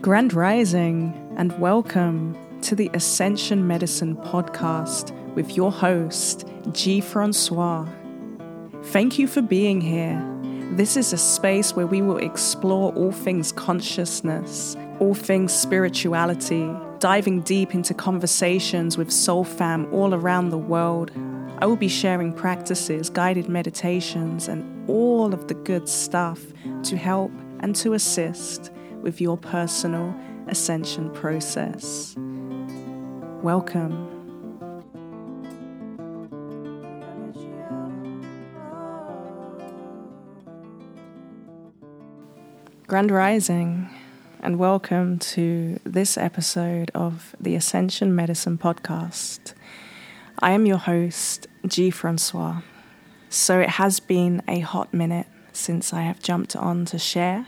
Grand Rising, and welcome to the Ascension Medicine podcast with your host, Gee Francois. Thank you for being here. This is a space where we will explore all things consciousness, all things spirituality, diving deep into conversations with Soul Fam all around the world. I will be sharing practices, guided meditations, and all of the good stuff to help and to assist with your personal ascension process. Welcome. Grand Rising, and welcome to this episode of the Ascension Medicine Podcast. I am your host, Gee Francois. So it has been a hot minute since I have jumped on to share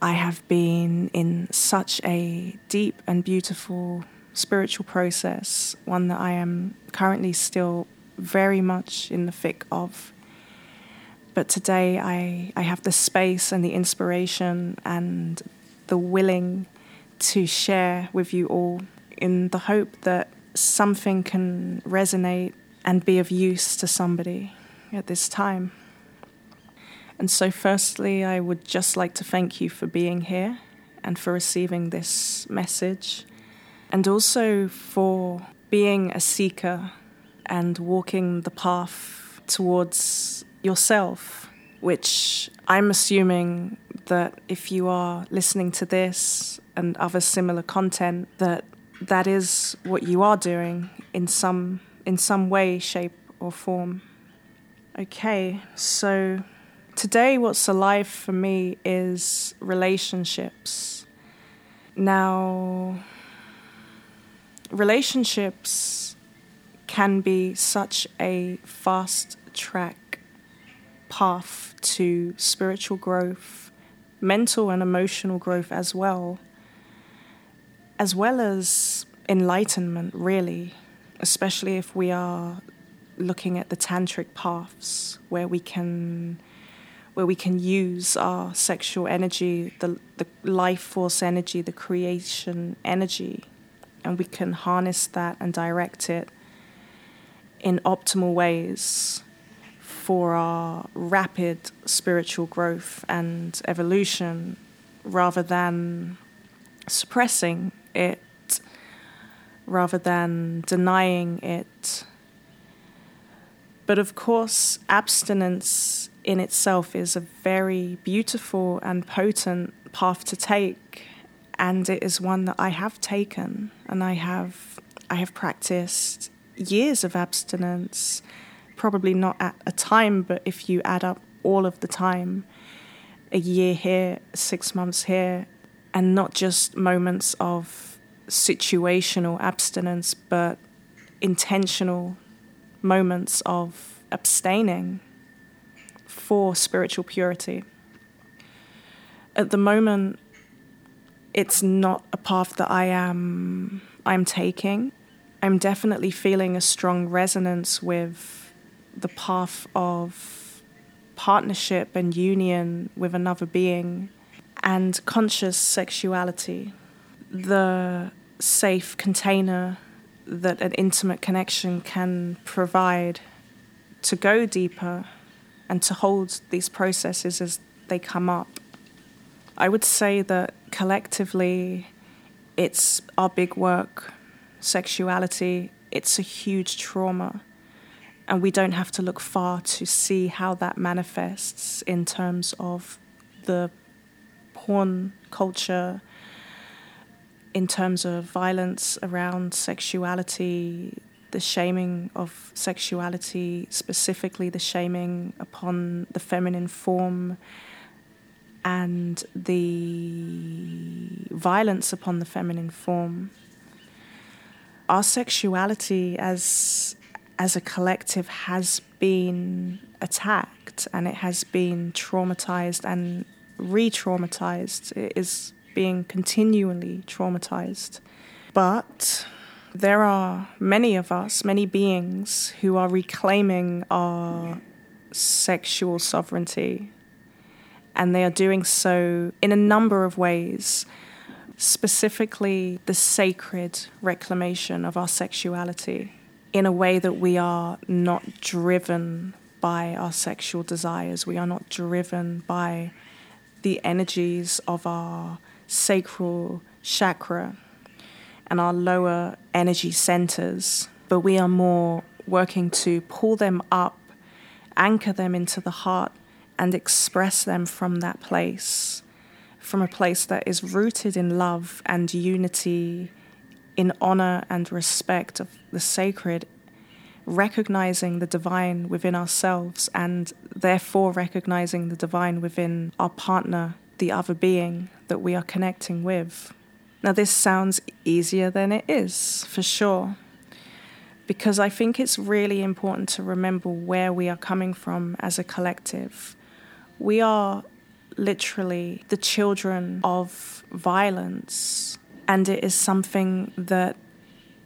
I have been in such a deep and beautiful spiritual process, one that I am currently still very much in the thick of. But today I, I have the space and the inspiration and the willing to share with you all in the hope that something can resonate and be of use to somebody at this time. And so, firstly, I would just like to thank you for being here and for receiving this message, and also for being a seeker and walking the path towards yourself, which I'm assuming that if you are listening to this and other similar content, that that is what you are doing in some in some way, shape, or form. Okay, so Today, what's alive for me is relationships. Now, relationships can be such a fast track path to spiritual growth, mental and emotional growth as well, as well as enlightenment, really, especially if we are looking at the tantric paths where we can where we can use our sexual energy, the, the life force energy, the creation energy, and we can harness that and direct it in optimal ways for our rapid spiritual growth and evolution rather than suppressing it, rather than denying it. But of course, abstinence in itself is a very beautiful and potent path to take and it is one that I have taken and I have I have practiced years of abstinence probably not at a time but if you add up all of the time a year here 6 months here and not just moments of situational abstinence but intentional moments of abstaining for spiritual purity. At the moment, it's not a path that I am I'm taking. I'm definitely feeling a strong resonance with the path of partnership and union with another being and conscious sexuality. The safe container that an intimate connection can provide to go deeper and to hold these processes as they come up. I would say that collectively, it's our big work, sexuality, it's a huge trauma. And we don't have to look far to see how that manifests in terms of the porn culture, in terms of violence around sexuality, the shaming of sexuality, specifically the shaming upon the feminine form and the violence upon the feminine form. Our sexuality as as a collective has been attacked and it has been traumatized and re-traumatized. It is being continually traumatized. But there are many of us, many beings, who are reclaiming our sexual sovereignty. And they are doing so in a number of ways. specifically the sacred reclamation of our sexuality in a way that we are not driven by our sexual desires. We are not driven by the energies of our sacral chakra and our lower energy centers, but we are more working to pull them up, anchor them into the heart, and express them from that place, from a place that is rooted in love and unity, in honor and respect of the sacred recognizing the divine within ourselves and therefore recognizing the divine within our partner, the other being that we are connecting with. Now, this sounds easier than it is, for sure, because I think it's really important to remember where we are coming from as a collective. We are literally the children of violence, and it is something that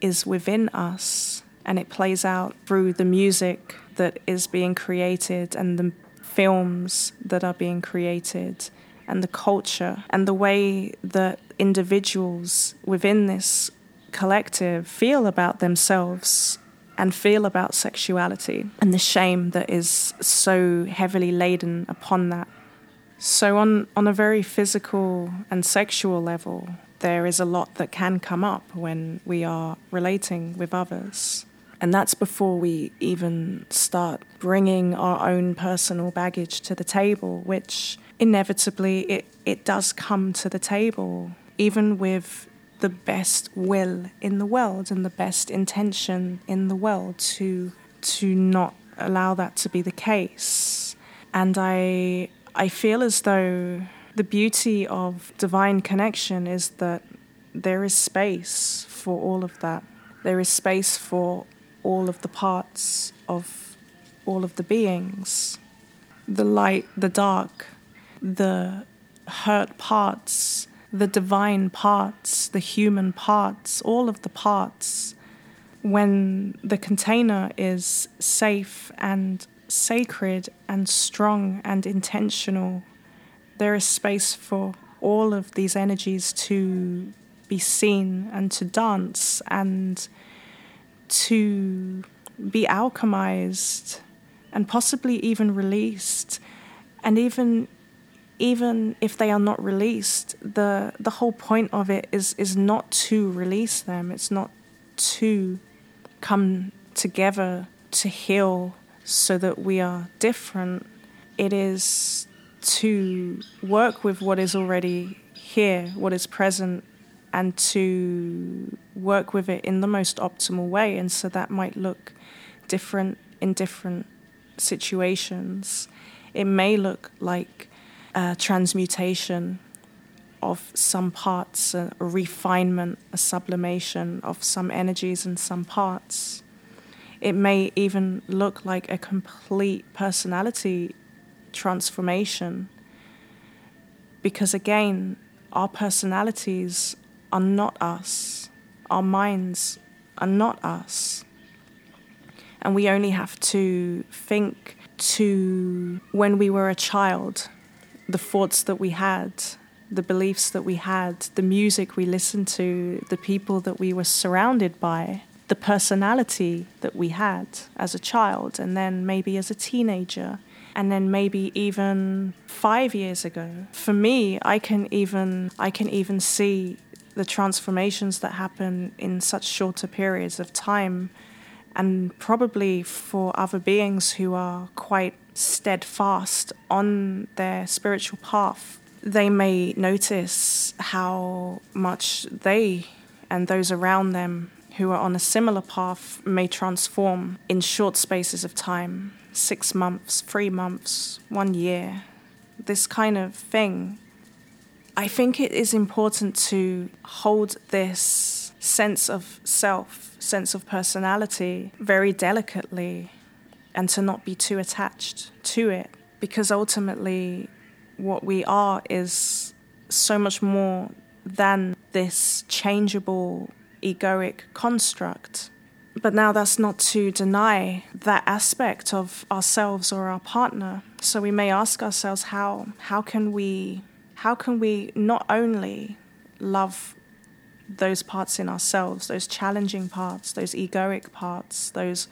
is within us and it plays out through the music that is being created and the films that are being created and the culture and the way that individuals within this collective feel about themselves and feel about sexuality and the shame that is so heavily laden upon that. So, on, on a very physical and sexual level, there is a lot that can come up when we are relating with others. And that's before we even start bringing our own personal baggage to the table, which inevitably it, it does come to the table, even with the best will in the world and the best intention in the world to to not allow that to be the case. And I I feel as though the beauty of divine connection is that there is space for all of that. There is space for all of the parts of all of the beings the light, the dark, the hurt parts, the divine parts, the human parts, all of the parts. When the container is safe and sacred and strong and intentional, there is space for all of these energies to be seen and to dance and to be alchemized and possibly even released. And even even if they are not released, the the whole point of it is is not to release them. It's not to come together to heal so that we are different. It is to work with what is already here, what is present, and to work with it in the most optimal way. And so that might look different in different situations. It may look like a transmutation of some parts, a refinement, a sublimation of some energies in some parts. It may even look like a complete personality transformation. Because again, our personalities are not us. Our minds are not us. And we only have to think to when we were a child, the thoughts that we had, the beliefs that we had, the music we listened to, the people that we were surrounded by, the personality that we had as a child, and then maybe as a teenager, and then maybe even five years ago. For me, I can even I can even see the transformations that happen in such shorter periods of time, and probably for other beings who are quite steadfast on their spiritual path, they may notice how much they and those around them who are on a similar path may transform in short spaces of time six months, three months, one year. This kind of thing I think it is important to hold this sense of self, sense of personality very delicately and to not be too attached to it because ultimately what we are is so much more than this changeable egoic construct. But now that's not to deny that aspect of ourselves or our partner. So we may ask ourselves how how can we how can we not only love those parts in ourselves, those challenging parts, those egoic parts, those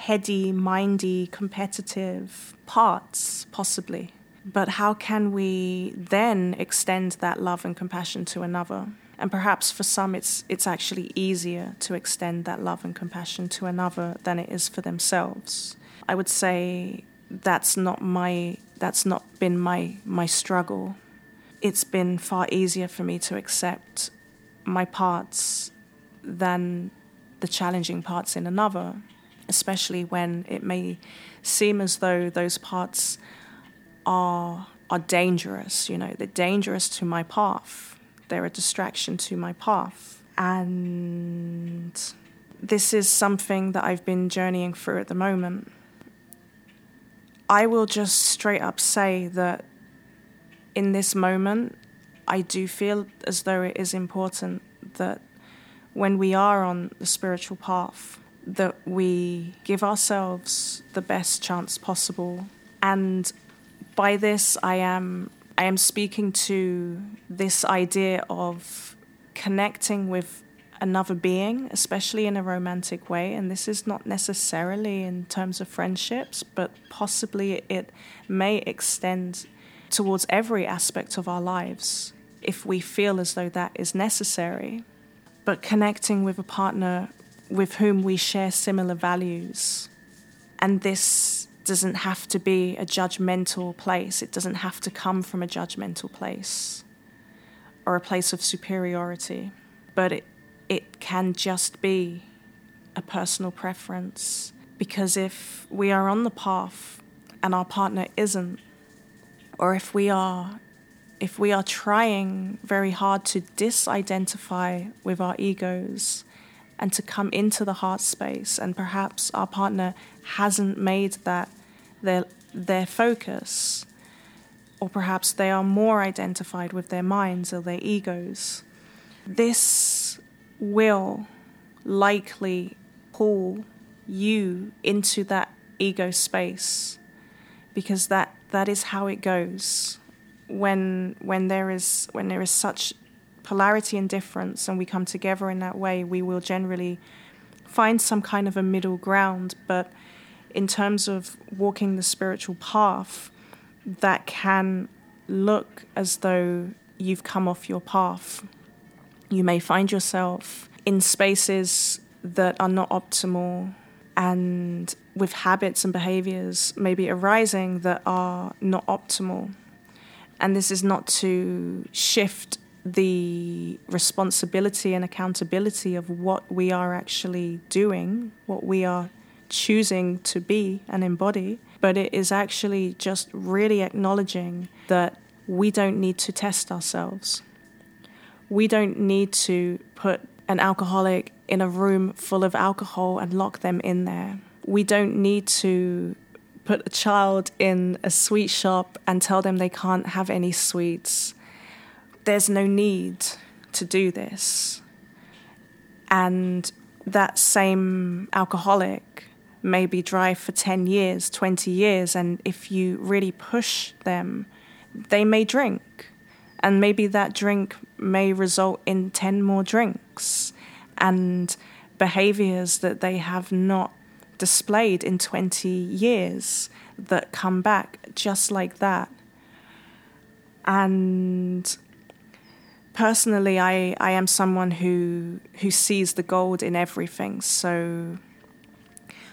heady, mindy, competitive parts, possibly. But how can we then extend that love and compassion to another? And perhaps for some, it's, it's actually easier to extend that love and compassion to another than it is for themselves. I would say that's not my that's not been my my struggle. It's been far easier for me to accept my parts than the challenging parts in another, especially when it may seem as though those parts are are dangerous, you know, they're dangerous to my path. They're a distraction to my path. And this is something that I've been journeying through at the moment. I will just straight up say that in this moment, I do feel as though it is important that when we are on the spiritual path, that we give ourselves the best chance possible. And by this, I am I am speaking to this idea of connecting with another being, especially in a romantic way. And this is not necessarily in terms of friendships, but possibly it may extend towards every aspect of our lives if we feel as though that is necessary. But connecting with a partner with whom we share similar values. And this doesn't have to be a judgmental place, it doesn't have to come from a judgmental place or a place of superiority, but it, it can just be a personal preference. Because if we are on the path and our partner isn't, or if we are if we are trying very hard to disidentify with our egos and to come into the heart space. And perhaps our partner hasn't made that their their focus. Or perhaps they are more identified with their minds or their egos. This will likely pull you into that ego space because that that is how it goes. When when there is when there is such polarity and difference and we come together in that way we will generally find some kind of a middle ground but in terms of walking the spiritual path that can look as though you've come off your path you may find yourself in spaces that are not optimal and with habits and behaviors maybe arising that are not optimal. And this is not to shift the responsibility and accountability of what we are actually doing, what we are choosing to be and embody, but it is actually just really acknowledging that we don't need to test ourselves. We don't need to put an alcoholic in a room full of alcohol and lock them in there. We don't need to put a child in a sweet shop and tell them they can't have any sweets. There's no need to do this. And that same alcoholic may be dry for 10 years, 20 years, and if you really push them, they may drink and maybe that drink may result in 10 more drinks and behaviors that they have not displayed in 20 years that come back just like that. And personally, I, I am someone who, who sees the gold in everything. So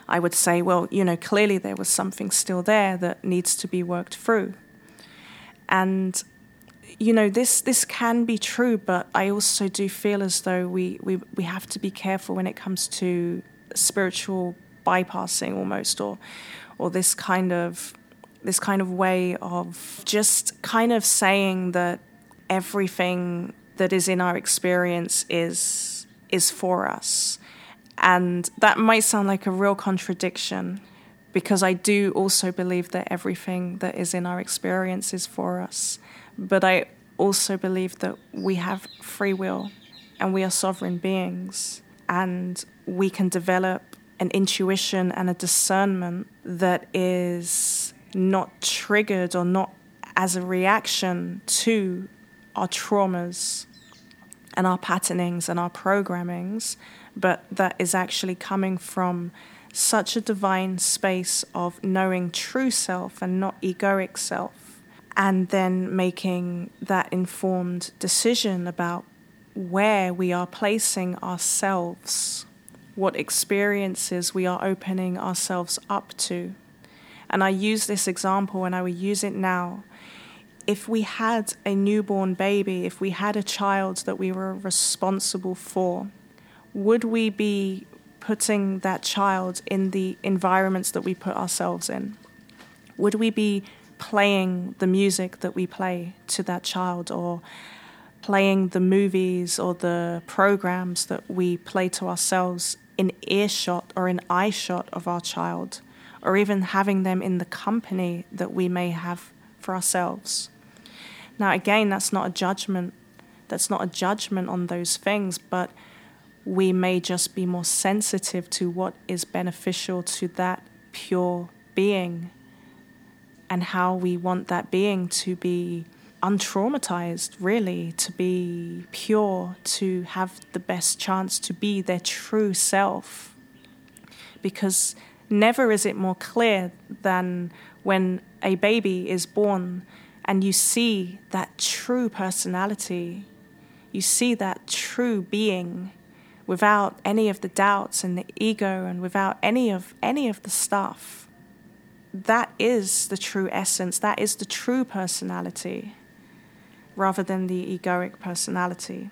I would say, well, you know, clearly there was something still there that needs to be worked through. And you know this this can be true, but I also do feel as though we, we, we have to be careful when it comes to spiritual bypassing almost or or this kind of this kind of way of just kind of saying that everything that is in our experience is is for us. And that might sound like a real contradiction because I do also believe that everything that is in our experience is for us. But I also believe that we have free will and we are sovereign beings and we can develop an intuition and a discernment that is not triggered or not as a reaction to our traumas and our patternings and our programmings, but that is actually coming from such a divine space of knowing true self and not egoic self, and then making that informed decision about where we are placing ourselves, what experiences we are opening ourselves up to. And I use this example and I will use it now. If we had a newborn baby, if we had a child that we were responsible for, would we be putting that child in the environments that we put ourselves in? Would we be playing the music that we play to that child or playing the movies or the programs that we play to ourselves in earshot or in eyeshot of our child, or even having them in the company that we may have for ourselves. Now, again, that's not a judgment. That's not a judgment on those things, but we may just be more sensitive to what is beneficial to that pure being and how we want that being to be untraumatized, really, to be pure, to have the best chance to be their true self. Because never is it more clear than when a baby is born and you see that true personality, you see that true being without any of the doubts and the ego and without any of any of the stuff. That is the true essence, that is the true personality rather than the egoic personality.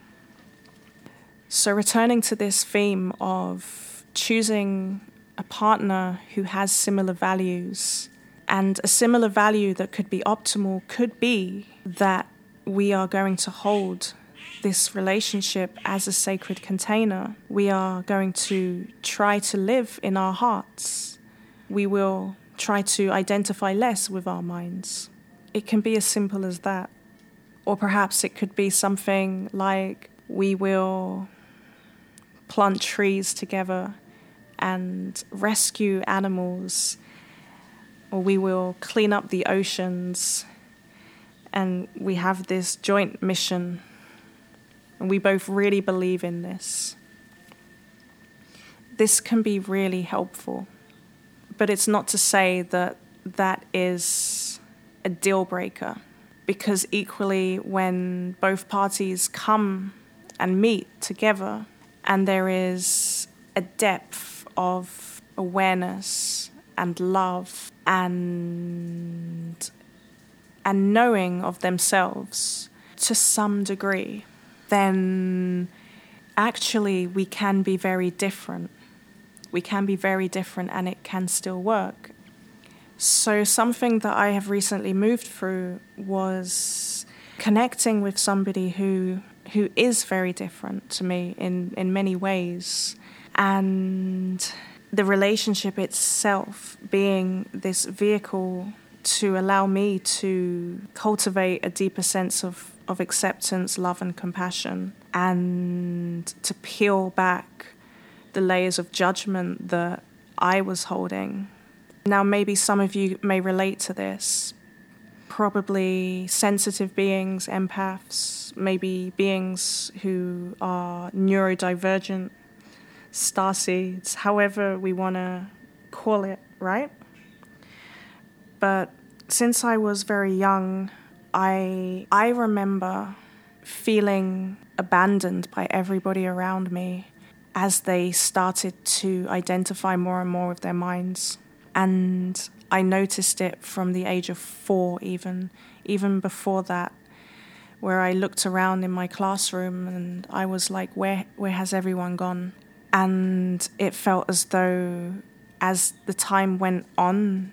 So, returning to this theme of choosing a partner who has similar values, and a similar value that could be optimal could be that we are going to hold this relationship as a sacred container. We are going to try to live in our hearts. We will try to identify less with our minds. It can be as simple as that. Or perhaps it could be something like we will plant trees together and rescue animals, or we will clean up the oceans, and we have this joint mission, and we both really believe in this. This can be really helpful, but it's not to say that that is a deal breaker because equally, when both parties come and meet together, and there is a depth of awareness and love and and knowing of themselves to some degree, then actually we can be very different. We can be very different and it can still work. So, something that I have recently moved through was connecting with somebody who who is very different to me in, in many ways. And the relationship itself being this vehicle to allow me to cultivate a deeper sense of, of acceptance, love, and compassion, and to peel back the layers of judgment that I was holding now, maybe some of you may relate to this. Probably sensitive beings, empaths, maybe beings who are neurodivergent, starseeds, however we want to call it, right? But since I was very young, I I remember feeling abandoned by everybody around me as they started to identify more and more with their minds. And I noticed it from the age of four, even, even before that, where I looked around in my classroom and I was like, where, where has everyone gone? And it felt as though as the time went on,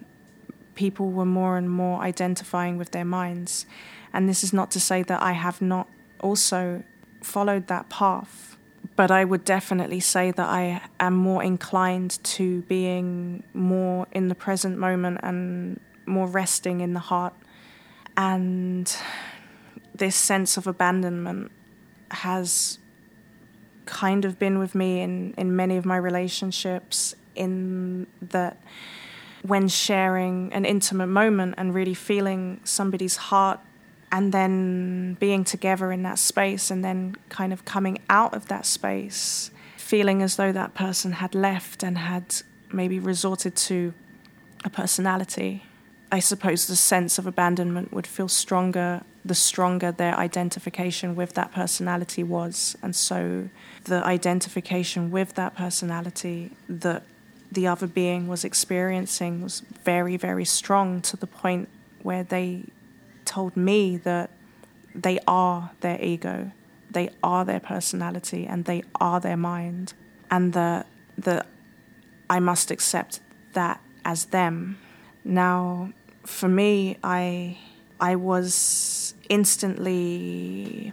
people were more and more identifying with their minds. And this is not to say that I have not also followed that path but I would definitely say that I am more inclined to being more in the present moment and more resting in the heart. And this sense of abandonment has kind of been with me in, in many of my relationships, in that when sharing an intimate moment and really feeling somebody's heart and then being together in that space and then kind of coming out of that space feeling as though that person had left and had maybe resorted to a personality i suppose the sense of abandonment would feel stronger the stronger their identification with that personality was and so the identification with that personality that the other being was experiencing was very very strong to the point where they told me that they are their ego, they are their personality, and they are their mind, and that that I must accept that as them. Now, for me, I I was instantly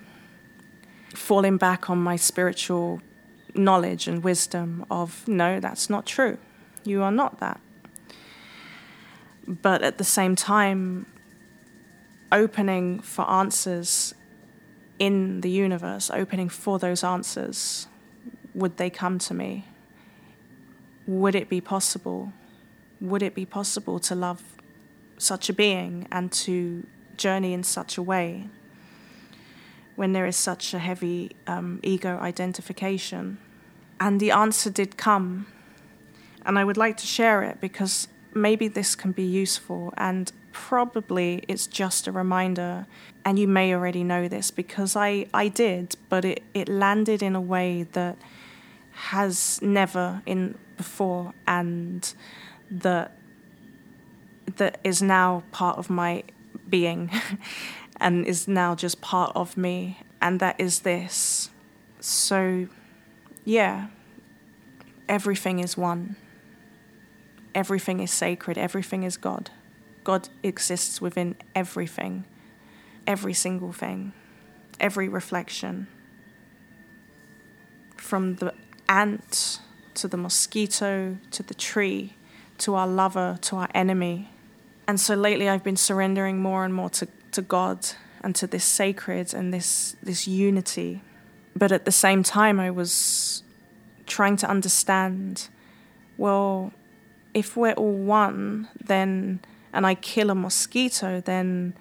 falling back on my spiritual knowledge and wisdom of no, that's not true. You are not that. But at the same time, opening for answers in the universe, opening for those answers, would they come to me? Would it be possible? Would it be possible to love such a being and to journey in such a way when there is such a heavy um, ego identification? And the answer did come. And I would like to share it because maybe this can be useful. And probably it's just a reminder, and you may already know this because I, I did, but it, it landed in a way that has never in before and that that is now part of my being and is now just part of me. And that is this. So yeah everything is one. Everything is sacred. Everything is god. God exists within everything, every single thing, every reflection. From the ant to the mosquito to the tree to our lover to our enemy. And so lately I've been surrendering more and more to, to God and to this sacred and this, this unity. But at the same time, I was trying to understand well, if we're all one, then and I kill a mosquito, then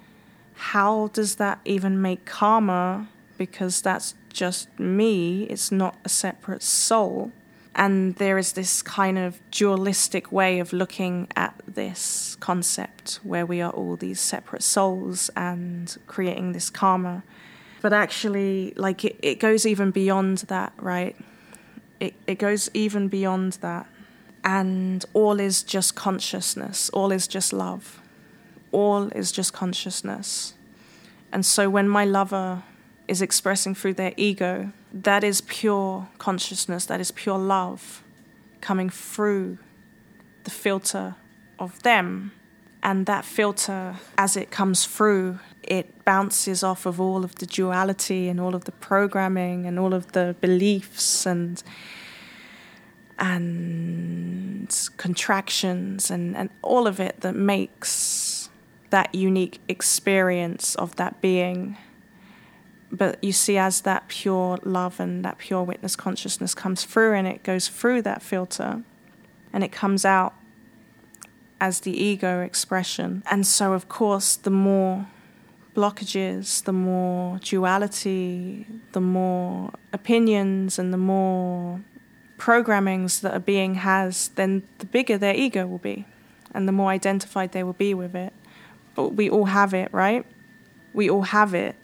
how does that even make karma? Because that's just me, it's not a separate soul. And there is this kind of dualistic way of looking at this concept where we are all these separate souls and creating this karma. But actually, like, it, it goes even beyond that, right? It, it goes even beyond that and all is just consciousness, all is just love, all is just consciousness. And so when my lover is expressing through their ego, that is pure consciousness, that is pure love coming through the filter of them. And that filter, as it comes through, it bounces off of all of the duality and all of the programming and all of the beliefs and and contractions and, and all of it that makes that unique experience of that being. But you see, as that pure love and that pure witness consciousness comes through and it goes through that filter and it comes out as the ego expression. And so, of course, the more blockages, the more duality, the more opinions, and the more programmings that a being has, then the bigger their ego will be and the more identified they will be with it. But we all have it, right? We all have it.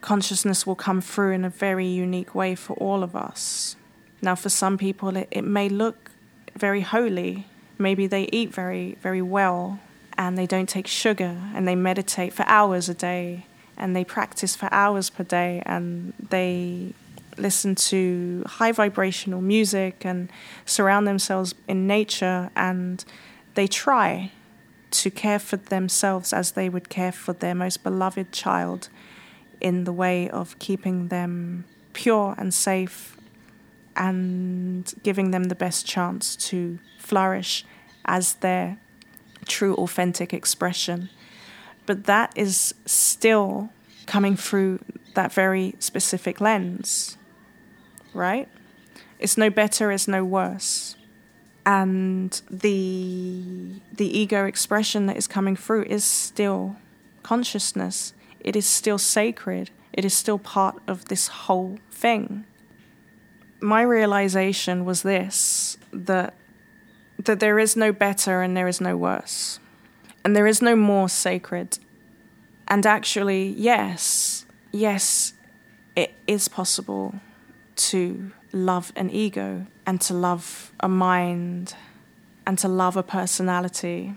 Consciousness will come through in a very unique way for all of us. Now, for some people, it, it may look very holy. Maybe they eat very, very well and they don't take sugar and they meditate for hours a day and they practice for hours per day and they listen to high vibrational music and surround themselves in nature and they try to care for themselves as they would care for their most beloved child in the way of keeping them pure and safe and giving them the best chance to flourish as their true authentic expression. But that is still coming through that very specific lens right? It's no better, it's no worse. And the the ego expression that is coming through is still consciousness. It is still sacred. It is still part of this whole thing. My realization was this that that there is no better and there is no worse. And there is no more sacred. And actually, yes, yes, it is possible to love an ego and to love a mind and to love a personality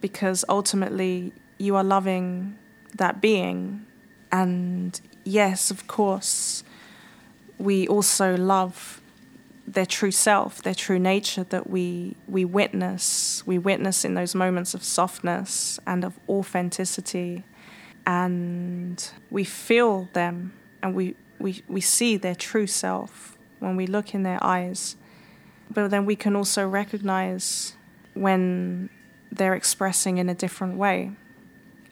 because ultimately you are loving that being. And yes, of course, we also love their true self, their true nature that we we witness. We witness in those moments of softness and of authenticity, and we feel them, and we we we see their true self when we look in their eyes. But then we can also recognize when they're expressing in a different way,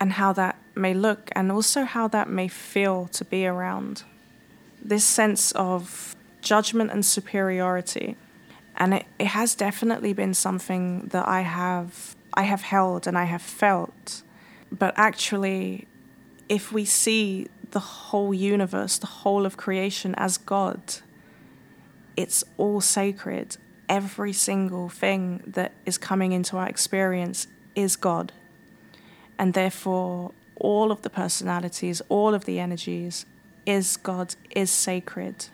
and how that may look, and also how that may feel to be around. This sense of judgment and superiority. And it, it has definitely been something that I have I have held and I have felt. But actually, if we see the whole universe, the whole of creation as God, it's all sacred. Every single thing that is coming into our experience is God. And therefore, all of the personalities, all of the energies is God, is sacred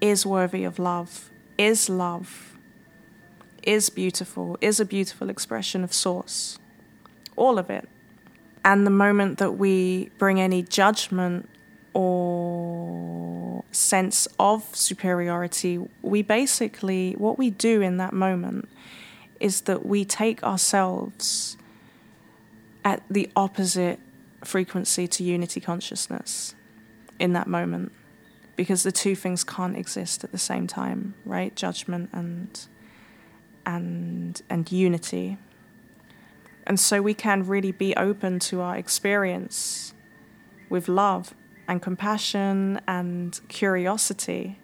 is worthy of love, is love, is beautiful, is a beautiful expression of source. All of it. And the moment that we bring any judgment or sense of superiority, we basically, what we do in that moment is that we take ourselves at the opposite frequency to unity consciousness in that moment because the two things can't exist at the same time, right? Judgment and and and unity. And so we can really be open to our experience with love and compassion and curiosity,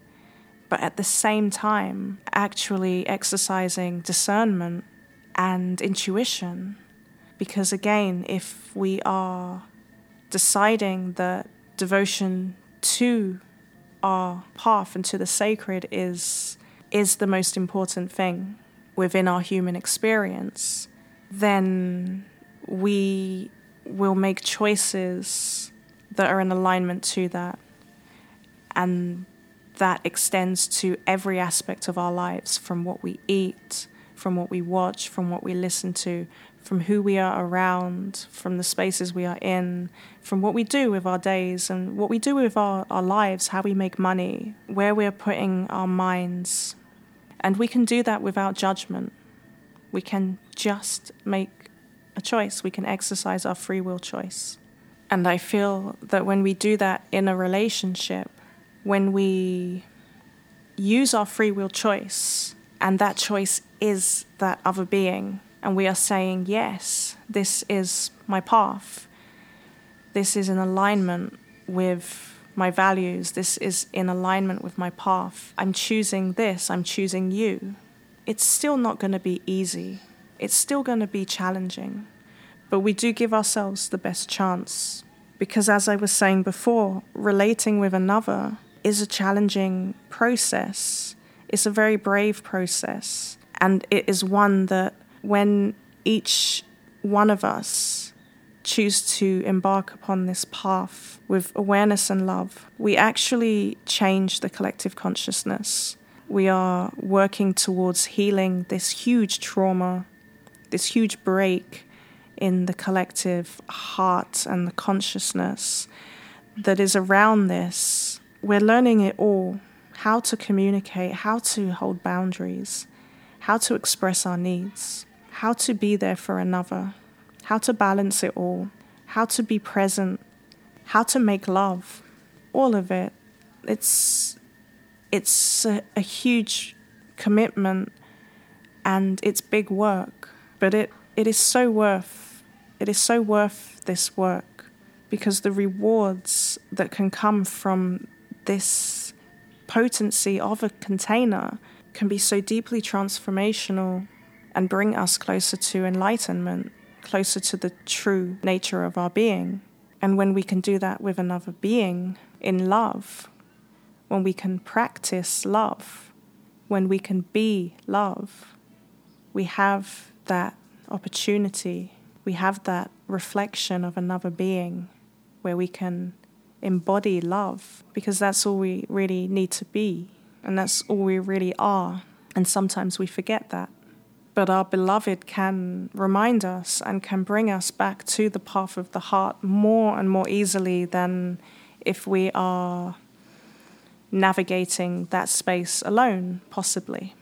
but at the same time, actually exercising discernment and intuition. Because again, if we are deciding that devotion to our path and to the sacred is is the most important thing within our human experience, then we will make choices that are in alignment to that. And that extends to every aspect of our lives from what we eat, from what we watch, from what we listen to, from who we are around, from the spaces we are in, from what we do with our days and what we do with our, our lives, how we make money, where we're putting our minds. And we can do that without judgment. We can just make a choice, we can exercise our free will choice. And I feel that when we do that in a relationship, when we use our free will choice, and that choice is that other being, and we are saying, Yes, this is my path. This is in alignment with my values. This is in alignment with my path. I'm choosing this. I'm choosing you. It's still not going to be easy. It's still going to be challenging. But we do give ourselves the best chance. Because, as I was saying before, relating with another is a challenging process. It's a very brave process. And it is one that when each one of us choose to embark upon this path with awareness and love, we actually change the collective consciousness. We are working towards healing this huge trauma, this huge break in the collective heart and the consciousness that is around this. We're learning it all how to communicate, how to hold boundaries, how to express our needs how to be there for another, how to balance it all, how to be present, how to make love, all of it. It's it's a, a huge commitment and it's big work, but it, it is so worth it is so worth this work because the rewards that can come from this potency of a container can be so deeply transformational and bring us closer to enlightenment, closer to the true nature of our being. And when we can do that with another being in love, when we can practice love, when we can be love, we have that opportunity, we have that reflection of another being where we can embody love because that's all we really need to be and that's all we really are. And sometimes we forget that. But our beloved can remind us and can bring us back to the path of the heart more and more easily than if we are navigating that space alone, possibly.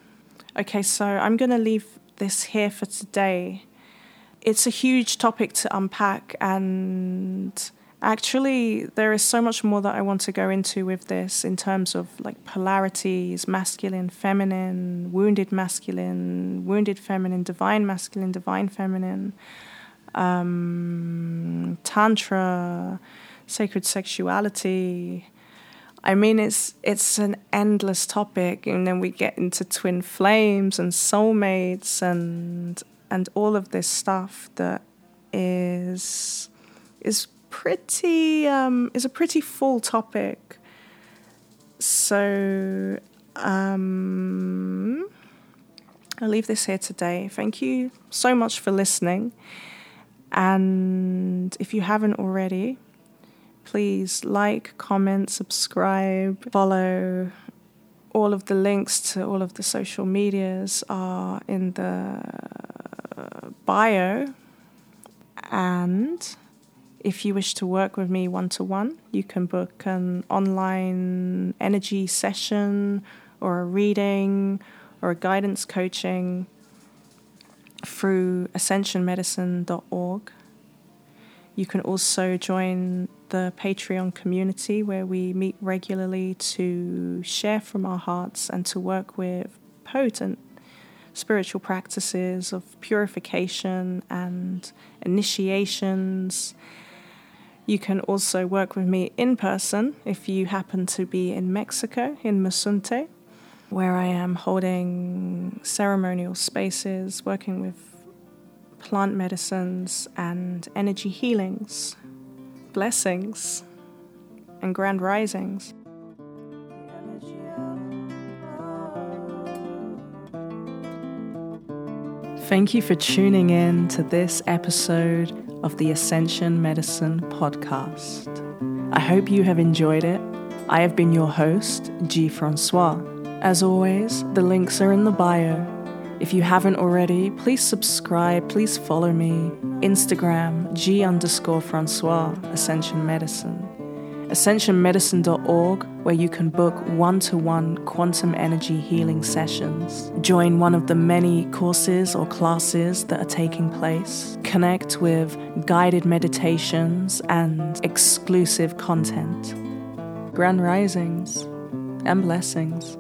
Okay, so I'm going to leave this here for today. It's a huge topic to unpack, and actually, there is so much more that I want to go into with this in terms of like polarities masculine, feminine, wounded masculine, wounded feminine, divine masculine, divine feminine, um, tantra, sacred sexuality. I mean, it's it's an endless topic, and then we get into twin flames and soulmates and and all of this stuff that is is pretty um, is a pretty full topic. So um, I'll leave this here today. Thank you so much for listening, and if you haven't already please like, comment, subscribe, follow. All of the links to all of the social medias are in the bio. And if you wish to work with me one to one, you can book an online energy session or a reading or a guidance coaching through ascensionmedicine.org. You can also join the Patreon community where we meet regularly to share from our hearts and to work with potent spiritual practices of purification and initiations. You can also work with me in person if you happen to be in Mexico, in Mazunte, where I am holding ceremonial spaces, working with plant medicines and energy healings blessings and grand risings. Thank you for tuning in to this episode of the Ascension Medicine Podcast. I hope you have enjoyed it. I have been your host, Gee Francois. As always, the links are in the bio if you haven't already, please subscribe, please follow me. Instagram, Gee underscore Francois, Ascension Medicine. AscensionMedicine.org, where you can book one to one quantum energy healing sessions. Join one of the many courses or classes that are taking place. Connect with guided meditations and exclusive content. Grand risings and blessings.